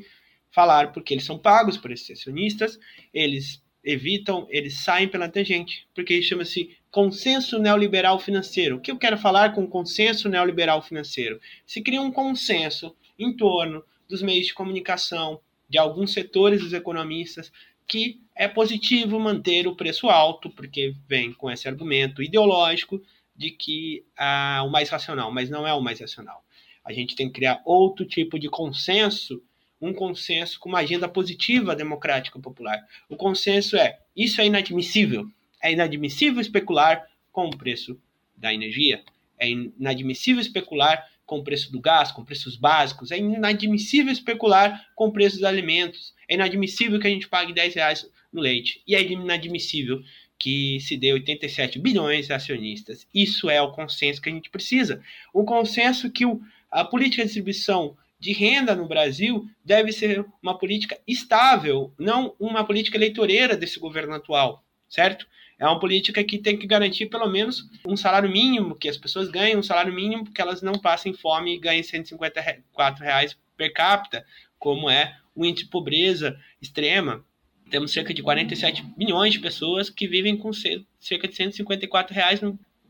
falar, porque eles são pagos por esses acionistas, eles evitam, eles saem pela tangente, porque chama-se consenso neoliberal financeiro. O que eu quero falar com consenso neoliberal financeiro? Se cria um consenso em torno dos meios de comunicação, de alguns setores dos economistas, que é positivo manter o preço alto, porque vem com esse argumento ideológico de que ah, o mais racional, mas não é o mais racional. A gente tem que criar outro tipo de consenso um consenso com uma agenda positiva democrática popular. O consenso é: isso é inadmissível. É inadmissível especular com o preço da energia. É inadmissível especular com o preço do gás, com preços básicos. É inadmissível especular com o preço dos alimentos. É inadmissível que a gente pague 10 reais no leite. E é inadmissível que se dê 87 bilhões a acionistas. Isso é o consenso que a gente precisa. O consenso que o, a política de distribuição de renda no Brasil deve ser uma política estável, não uma política eleitoreira desse governo atual, certo? É uma política que tem que garantir pelo menos um salário mínimo, que as pessoas ganhem um salário mínimo, que elas não passem fome e ganhem 154 reais per capita, como é o índice de pobreza extrema. Temos cerca de 47 milhões de pessoas que vivem com cerca de 154 reais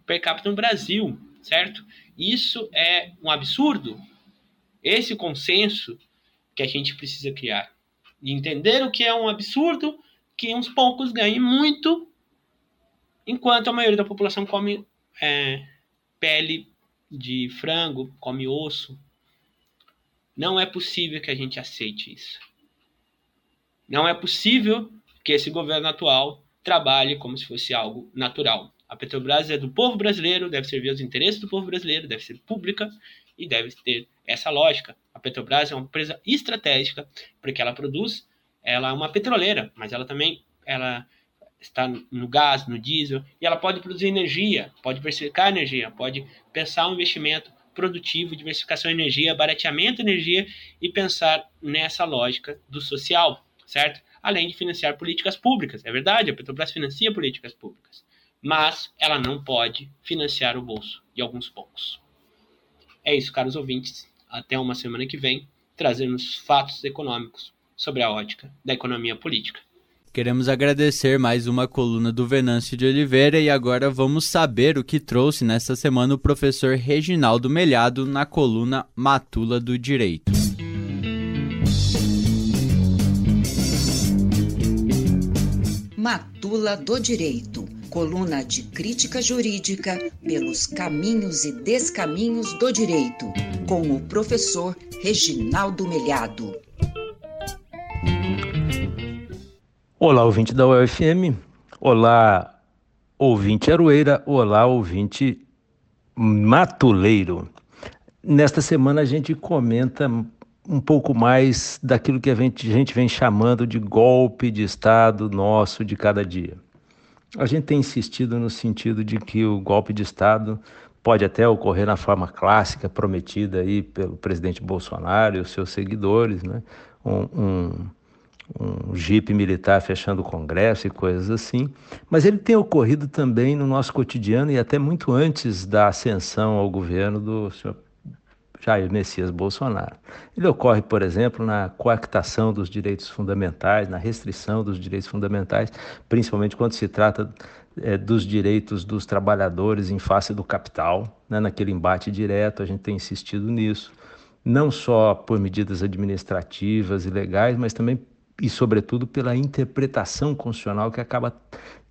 per capita no Brasil, certo? Isso é um absurdo. Esse consenso que a gente precisa criar. E entender o que é um absurdo que uns poucos ganhem muito Enquanto a maioria da população come é, pele de frango, come osso, não é possível que a gente aceite isso. Não é possível que esse governo atual trabalhe como se fosse algo natural. A Petrobras é do povo brasileiro, deve servir aos interesses do povo brasileiro, deve ser pública e deve ter essa lógica. A Petrobras é uma empresa estratégica porque ela produz, ela é uma petroleira, mas ela também ela está no gás, no diesel, e ela pode produzir energia, pode diversificar energia, pode pensar um investimento produtivo, diversificação de energia, barateamento de energia e pensar nessa lógica do social, certo? Além de financiar políticas públicas. É verdade, a Petrobras financia políticas públicas, mas ela não pode financiar o bolso de alguns poucos. É isso, caros ouvintes. Até uma semana que vem, trazemos fatos econômicos sobre a ótica da economia política. Queremos agradecer mais uma coluna do Venâncio de Oliveira e agora vamos saber o que trouxe nesta semana o professor Reginaldo Melhado na coluna Matula do Direito. Matula do Direito, coluna de crítica jurídica pelos caminhos e descaminhos do direito, com o professor Reginaldo Melhado. Olá, ouvinte da UFM. Olá, ouvinte Aroeira. Olá, ouvinte Matuleiro. Nesta semana a gente comenta um pouco mais daquilo que a gente, a gente vem chamando de golpe de Estado nosso de cada dia. A gente tem insistido no sentido de que o golpe de Estado pode até ocorrer na forma clássica prometida aí pelo presidente Bolsonaro e os seus seguidores, né? um, um um jipe militar fechando o Congresso e coisas assim, mas ele tem ocorrido também no nosso cotidiano e até muito antes da ascensão ao governo do senhor Jair Messias Bolsonaro. Ele ocorre, por exemplo, na coactação dos direitos fundamentais, na restrição dos direitos fundamentais, principalmente quando se trata é, dos direitos dos trabalhadores em face do capital, né, naquele embate direto, a gente tem insistido nisso, não só por medidas administrativas e legais, mas também e, sobretudo, pela interpretação constitucional que acaba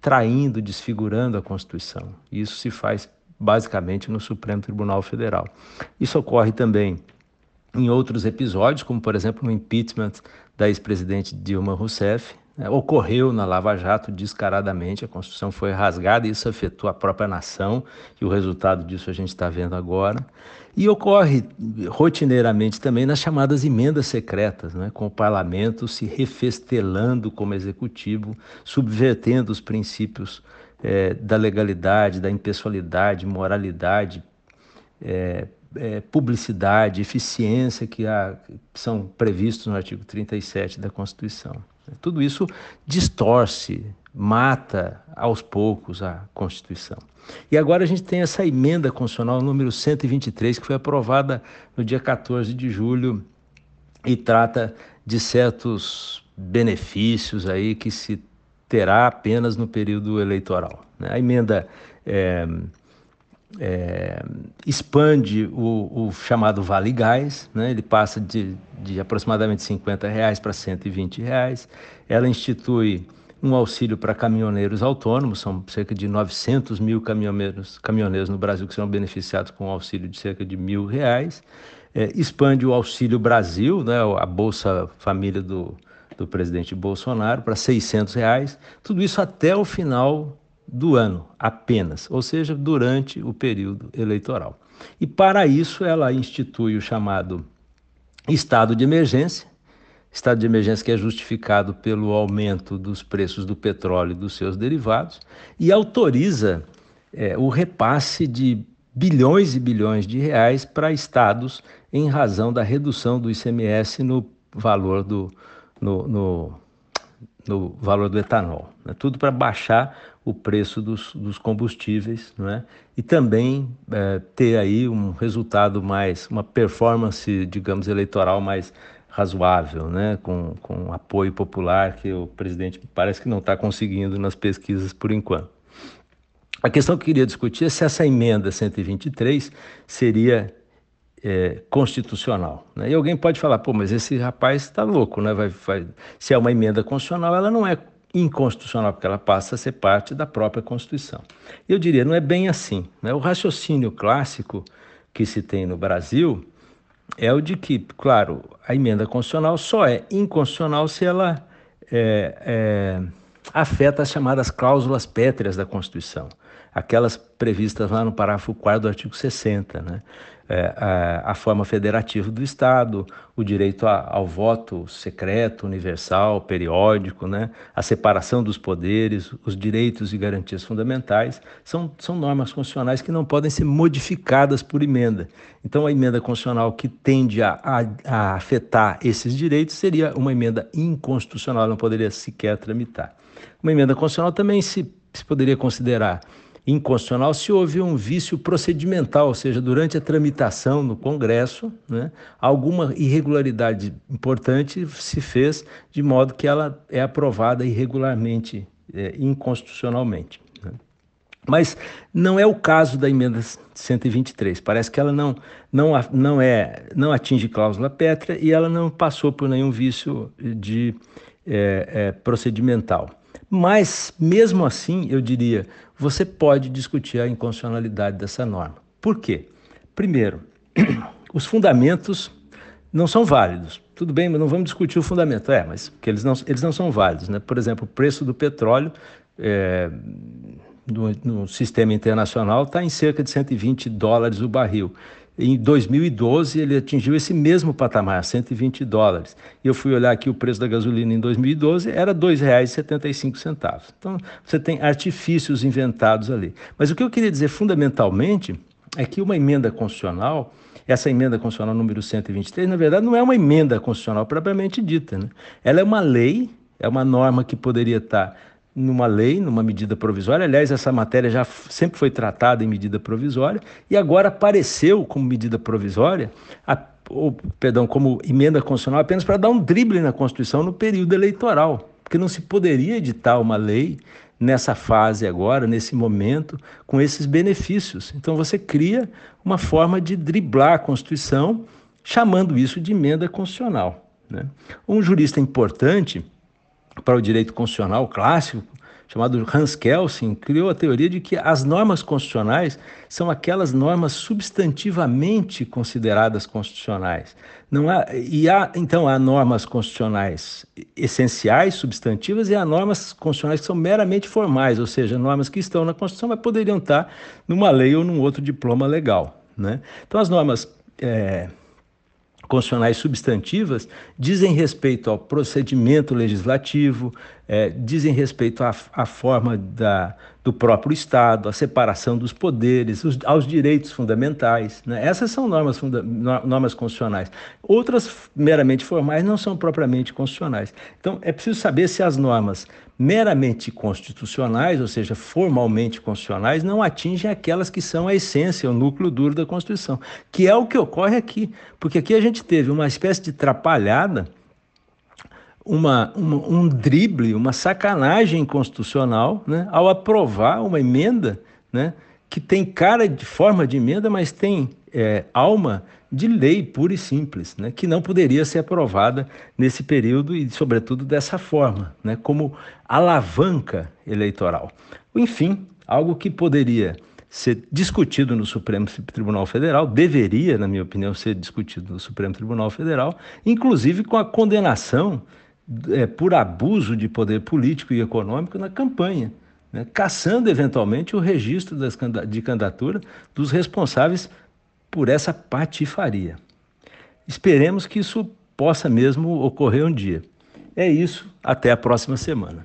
traindo, desfigurando a Constituição. Isso se faz basicamente no Supremo Tribunal Federal. Isso ocorre também em outros episódios, como por exemplo no impeachment da ex-presidente Dilma Rousseff, é, ocorreu na Lava Jato descaradamente, a Constituição foi rasgada e isso afetou a própria nação, e o resultado disso a gente está vendo agora. E ocorre rotineiramente também nas chamadas emendas secretas, né, com o parlamento se refestelando como executivo, subvertendo os princípios é, da legalidade, da impessoalidade, moralidade, é, é, publicidade, eficiência que há, são previstos no artigo 37 da Constituição. Tudo isso distorce, mata aos poucos a Constituição. E agora a gente tem essa emenda constitucional número 123, que foi aprovada no dia 14 de julho e trata de certos benefícios aí que se terá apenas no período eleitoral. Né? A emenda é, é, expande o, o, chamado Vale Gás, né? ele passa de, de aproximadamente 50 reais para 120 reais. Ela institui um auxílio para caminhoneiros autônomos, são cerca de 900 mil caminhoneiros, caminhoneiros no Brasil que serão beneficiados com um auxílio de cerca de mil reais. É, expande o Auxílio Brasil, né? a Bolsa Família do, do presidente Bolsonaro, para 600 reais. Tudo isso até o final do ano apenas, ou seja, durante o período eleitoral. E para isso ela institui o chamado estado de emergência, estado de emergência que é justificado pelo aumento dos preços do petróleo e dos seus derivados, e autoriza é, o repasse de bilhões e bilhões de reais para estados em razão da redução do ICMS no valor do no, no no valor do etanol. Né? Tudo para baixar o preço dos, dos combustíveis né? e também é, ter aí um resultado mais, uma performance, digamos, eleitoral mais razoável, né? com, com apoio popular que o presidente parece que não está conseguindo nas pesquisas por enquanto. A questão que eu queria discutir é se essa emenda 123 seria é, constitucional. Né? E alguém pode falar, pô, mas esse rapaz está louco, né? Vai, vai... Se é uma emenda constitucional, ela não é inconstitucional, porque ela passa a ser parte da própria Constituição. Eu diria, não é bem assim. Né? O raciocínio clássico que se tem no Brasil é o de que, claro, a emenda constitucional só é inconstitucional se ela é, é, afeta as chamadas cláusulas pétreas da Constituição, aquelas previstas lá no parágrafo 4 do artigo 60, né? É, a, a, forma federativa do Estado, o direito a, ao voto secreto, universal, periódico, né? a separação dos poderes, os direitos e garantias fundamentais, são, são normas constitucionais que não podem ser modificadas por emenda. Então, a emenda constitucional que tende a, a, afetar esses direitos seria uma emenda inconstitucional, não poderia sequer tramitar. Uma emenda constitucional também se, se poderia considerar inconstitucional se houve um vício procedimental, ou seja, durante a tramitação no Congresso, né, alguma irregularidade importante se fez de modo que ela é aprovada irregularmente, é, inconstitucionalmente. Né. Mas não é o caso da emenda 123. Parece que ela não, não, não, é, não atinge cláusula pétrea e ela não passou por nenhum vício de é, é, procedimental. Mas, mesmo assim, eu diria, você pode discutir a inconstitucionalidade dessa norma. Por quê? Primeiro, os fundamentos não são válidos. Tudo bem, mas não vamos discutir o fundamento. É, mas que eles não, eles não são válidos. Né? Por exemplo, o preço do petróleo é, no, no sistema internacional está em cerca de 120 dólares o barril. Em 2012, ele atingiu esse mesmo patamar, 120 dólares. E eu fui olhar aqui o preço da gasolina em 2012, era R$ 2,75. Então, você tem artifícios inventados ali. Mas o que eu queria dizer fundamentalmente é que uma emenda constitucional, essa emenda constitucional número 123, na verdade, não é uma emenda constitucional propriamente dita. Né? Ela é uma lei, é uma norma que poderia estar numa lei, numa medida provisória. Aliás, essa matéria já sempre foi tratada em medida provisória e agora apareceu como medida provisória, a, ou, perdão, como emenda constitucional apenas para dar um drible na Constituição no período eleitoral, porque não se poderia editar uma lei nessa fase agora, nesse momento, com esses benefícios. Então você cria uma forma de driblar a Constituição, chamando isso de emenda constitucional. Né? Um jurista importante para o direito constitucional clássico, chamado Hans Kelsen, criou a teoria de que as normas constitucionais são aquelas normas substantivamente consideradas constitucionais. Não há, e há, então, há normas constitucionais essenciais, substantivas, e há normas constitucionais que são meramente formais, ou seja, normas que estão na Constituição, mas poderiam estar numa lei ou num outro diploma legal. Né? Então, as normas é, constitucionais substantivas dizem respeito ao procedimento legislativo, é, dizem respeito à, à forma da, do próprio Estado, à separação dos poderes, os, aos direitos fundamentais. Né? Essas são normas, funda, normas constitucionais. Outras, meramente formais, não são propriamente constitucionais. Então, é preciso saber se as normas meramente constitucionais, ou seja, formalmente constitucionais, não atingem aquelas que são a essência, o núcleo duro da Constituição, que é o que ocorre aqui. Porque aqui a gente teve uma espécie de trapalhada uma, uma, um drible, uma sacanagem constitucional, né, ao aprovar uma emenda né, que tem cara de forma de emenda, mas tem é, alma de lei pura e simples, né, que não poderia ser aprovada nesse período e, sobretudo, dessa forma, né, como alavanca eleitoral. Enfim, algo que poderia ser discutido no Supremo Tribunal Federal, deveria, na minha opinião, ser discutido no Supremo Tribunal Federal, inclusive com a condenação é, por abuso de poder político e econômico na campanha, né? caçando eventualmente o registro das, de candidatura dos responsáveis por essa patifaria. Esperemos que isso possa mesmo ocorrer um dia. É isso, até a próxima semana.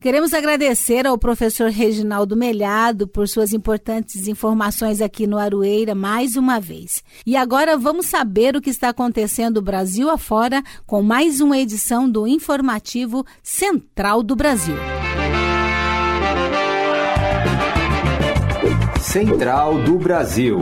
Queremos agradecer ao professor Reginaldo Melhado por suas importantes informações aqui no Aroeira mais uma vez. E agora vamos saber o que está acontecendo Brasil afora com mais uma edição do Informativo Central do Brasil. Central do Brasil.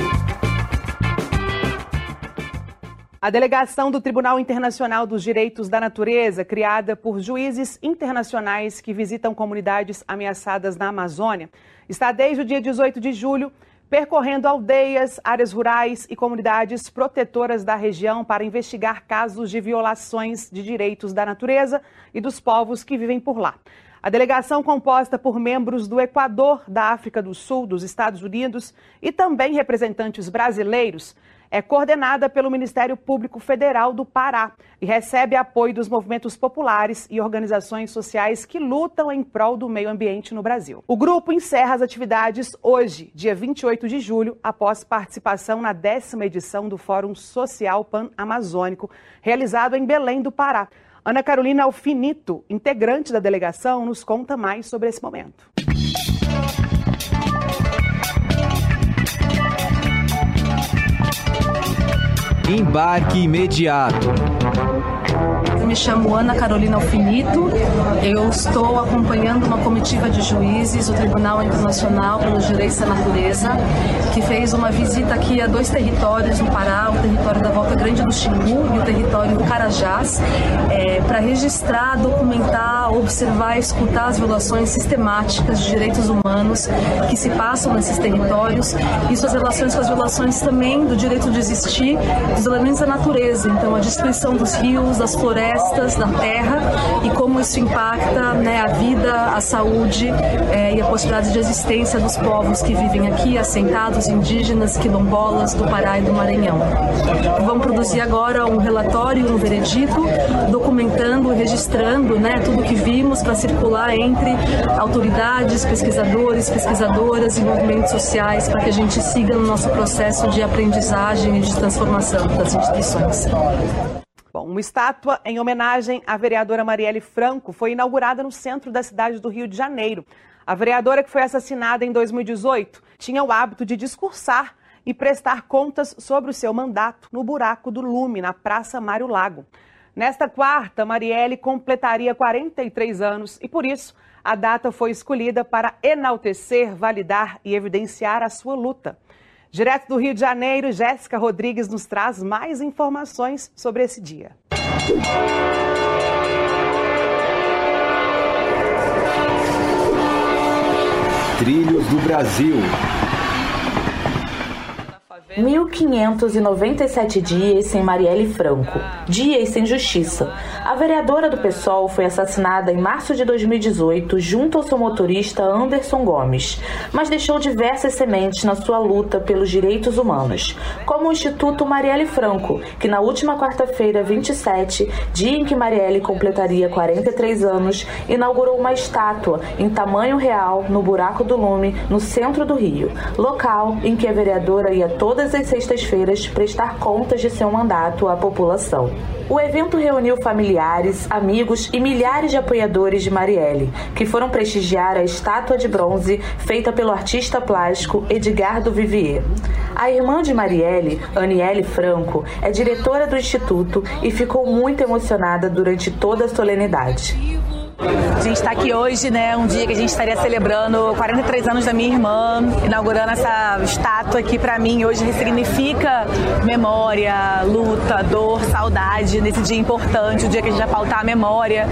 A delegação do Tribunal Internacional dos Direitos da Natureza, criada por juízes internacionais que visitam comunidades ameaçadas na Amazônia, está desde o dia 18 de julho percorrendo aldeias, áreas rurais e comunidades protetoras da região para investigar casos de violações de direitos da natureza e dos povos que vivem por lá. A delegação, composta por membros do Equador, da África do Sul, dos Estados Unidos e também representantes brasileiros, é coordenada pelo Ministério Público Federal do Pará e recebe apoio dos movimentos populares e organizações sociais que lutam em prol do meio ambiente no Brasil. O grupo encerra as atividades hoje, dia 28 de julho, após participação na décima edição do Fórum Social Pan-Amazônico, realizado em Belém do Pará. Ana Carolina Alfinito, integrante da delegação, nos conta mais sobre esse momento. Embarque imediato. Me chamo Ana Carolina Alfinito. Eu estou acompanhando uma comitiva de juízes do Tribunal Internacional pelos Direitos da Natureza, que fez uma visita aqui a dois territórios no Pará, o território da Volta Grande do Xingu e o território do Carajás, é, para registrar, documentar, observar e escutar as violações sistemáticas de direitos humanos que se passam nesses territórios e suas relações com as violações também do direito de existir dos elementos da natureza, então a destruição dos rios, das florestas, da terra e como isso impacta né, a vida, a saúde é, e a possibilidade de existência dos povos que vivem aqui, assentados, indígenas, quilombolas do Pará e do Maranhão. Vamos produzir agora um relatório, um veredito, documentando, registrando né, tudo que vimos para circular entre autoridades, pesquisadores, pesquisadoras e movimentos sociais para que a gente siga no nosso processo de aprendizagem e de transformação das instituições. Bom, uma estátua em homenagem à vereadora Marielle Franco foi inaugurada no centro da cidade do Rio de Janeiro. A vereadora que foi assassinada em 2018 tinha o hábito de discursar e prestar contas sobre o seu mandato no buraco do Lume, na Praça Mário Lago. Nesta quarta, Marielle completaria 43 anos e, por isso, a data foi escolhida para enaltecer, validar e evidenciar a sua luta. Direto do Rio de Janeiro, Jéssica Rodrigues nos traz mais informações sobre esse dia. Trilhos do Brasil. 1.597 dias sem Marielle Franco, dias sem justiça. A vereadora do PSOL foi assassinada em março de 2018 junto ao seu motorista Anderson Gomes, mas deixou diversas sementes na sua luta pelos direitos humanos, como o Instituto Marielle Franco, que na última quarta-feira, 27, dia em que Marielle completaria 43 anos, inaugurou uma estátua em tamanho real no Buraco do Lume, no centro do Rio, local em que a vereadora ia toda todas as sextas-feiras prestar contas de seu mandato à população. O evento reuniu familiares, amigos e milhares de apoiadores de Marielle, que foram prestigiar a estátua de bronze feita pelo artista plástico Edgardo Vivier. A irmã de Marielle, Aniele Franco, é diretora do Instituto e ficou muito emocionada durante toda a solenidade. A gente está aqui hoje, né, um dia que a gente estaria celebrando 43 anos da minha irmã, inaugurando essa estátua que para mim hoje ressignifica memória, luta, dor, saudade, nesse dia importante, o dia que a gente vai pautar a memória,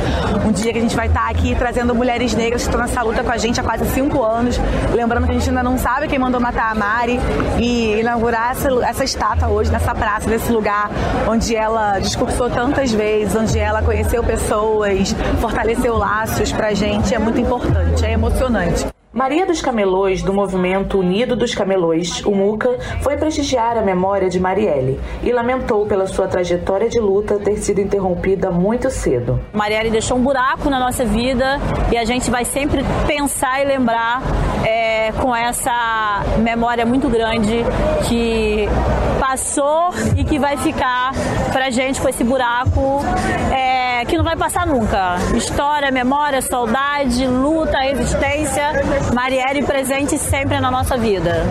um dia que a gente vai estar tá aqui trazendo mulheres negras que estão nessa luta com a gente há quase cinco anos, lembrando que a gente ainda não sabe quem mandou matar a Mari e inaugurar essa, essa estátua hoje nessa praça, nesse lugar onde ela discursou tantas vezes, onde ela conheceu pessoas, fortaleceu laços pra gente é muito importante, é emocionante. Maria dos Camelôs, do movimento Unido dos Camelôs, o MUCA, foi prestigiar a memória de Marielle e lamentou pela sua trajetória de luta ter sido interrompida muito cedo. Marielle deixou um buraco na nossa vida e a gente vai sempre pensar e lembrar é, com essa memória muito grande que passou e que vai ficar pra gente com esse buraco é, que não vai passar nunca. História, memória, saudade, luta, resistência. Marielle presente sempre na nossa vida.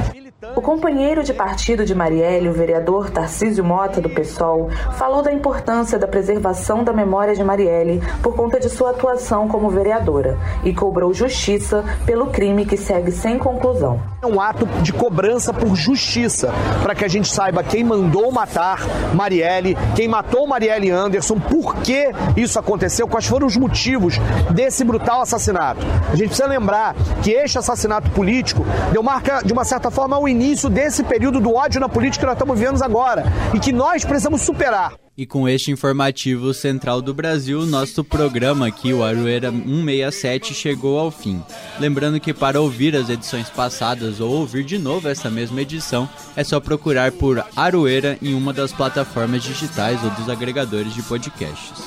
O companheiro de partido de Marielle, o vereador Tarcísio Mota, do PSOL, falou da importância da preservação da memória de Marielle por conta de sua atuação como vereadora e cobrou justiça pelo crime que segue sem conclusão. É um ato de cobrança por justiça, para que a gente saiba quem mandou matar Marielle, quem matou Marielle Anderson, por que isso aconteceu, quais foram os motivos desse brutal assassinato. A gente precisa lembrar que este assassinato político deu marca, de uma certa forma, ao início desse período do ódio na política que nós estamos vivendo agora e que nós precisamos superar. E com este informativo central do Brasil, nosso programa aqui, o Aroeira 167, chegou ao fim. Lembrando que para ouvir as edições passadas ou ouvir de novo essa mesma edição, é só procurar por Aroeira em uma das plataformas digitais ou dos agregadores de podcasts.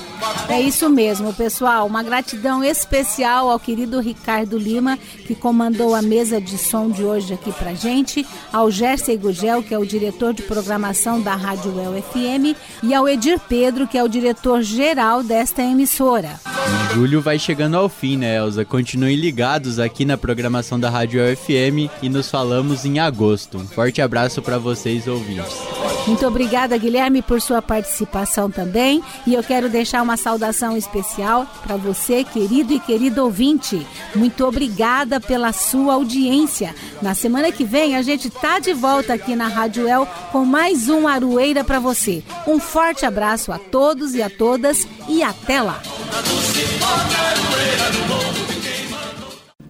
É isso mesmo, pessoal. Uma gratidão especial ao querido Ricardo Lima, que comandou a mesa de som de hoje aqui pra gente, ao Jersey Gugel, que é o diretor de programação da Rádio El FM, e ao Edir Pedro, que é o diretor geral desta emissora. Julho vai chegando ao fim, né, Elza? Continuem ligados aqui na programação da Rádio El FM e nos falamos em agosto. Um forte abraço para vocês, ouvintes. Muito obrigada, Guilherme, por sua participação também. E eu quero deixar uma saudação especial para você, querido e querido ouvinte. Muito obrigada pela sua audiência. Na semana que vem, a gente tá de volta aqui na Rádio El com mais um Arueira para você. Um forte abraço a todos e a todas e até lá.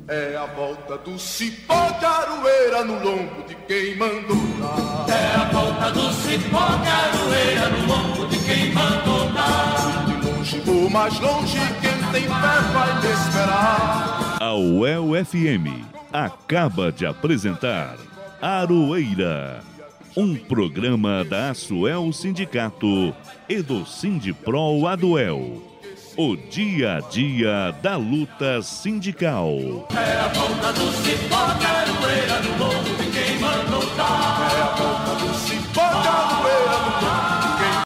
É a volta do cipó de aroeira no lombo de quem mandou dar. É a volta do cipó de aroeira no lombo de quem mandou dar. De longe ou mais longe, quem tem fé vai me esperar. A UEL FM acaba de apresentar Aroeira, um programa da Asuel Sindicato e do Sindipro Aduel. O dia a dia da luta sindical. É a do cipó de aroeira no lombo de quem mandou dar.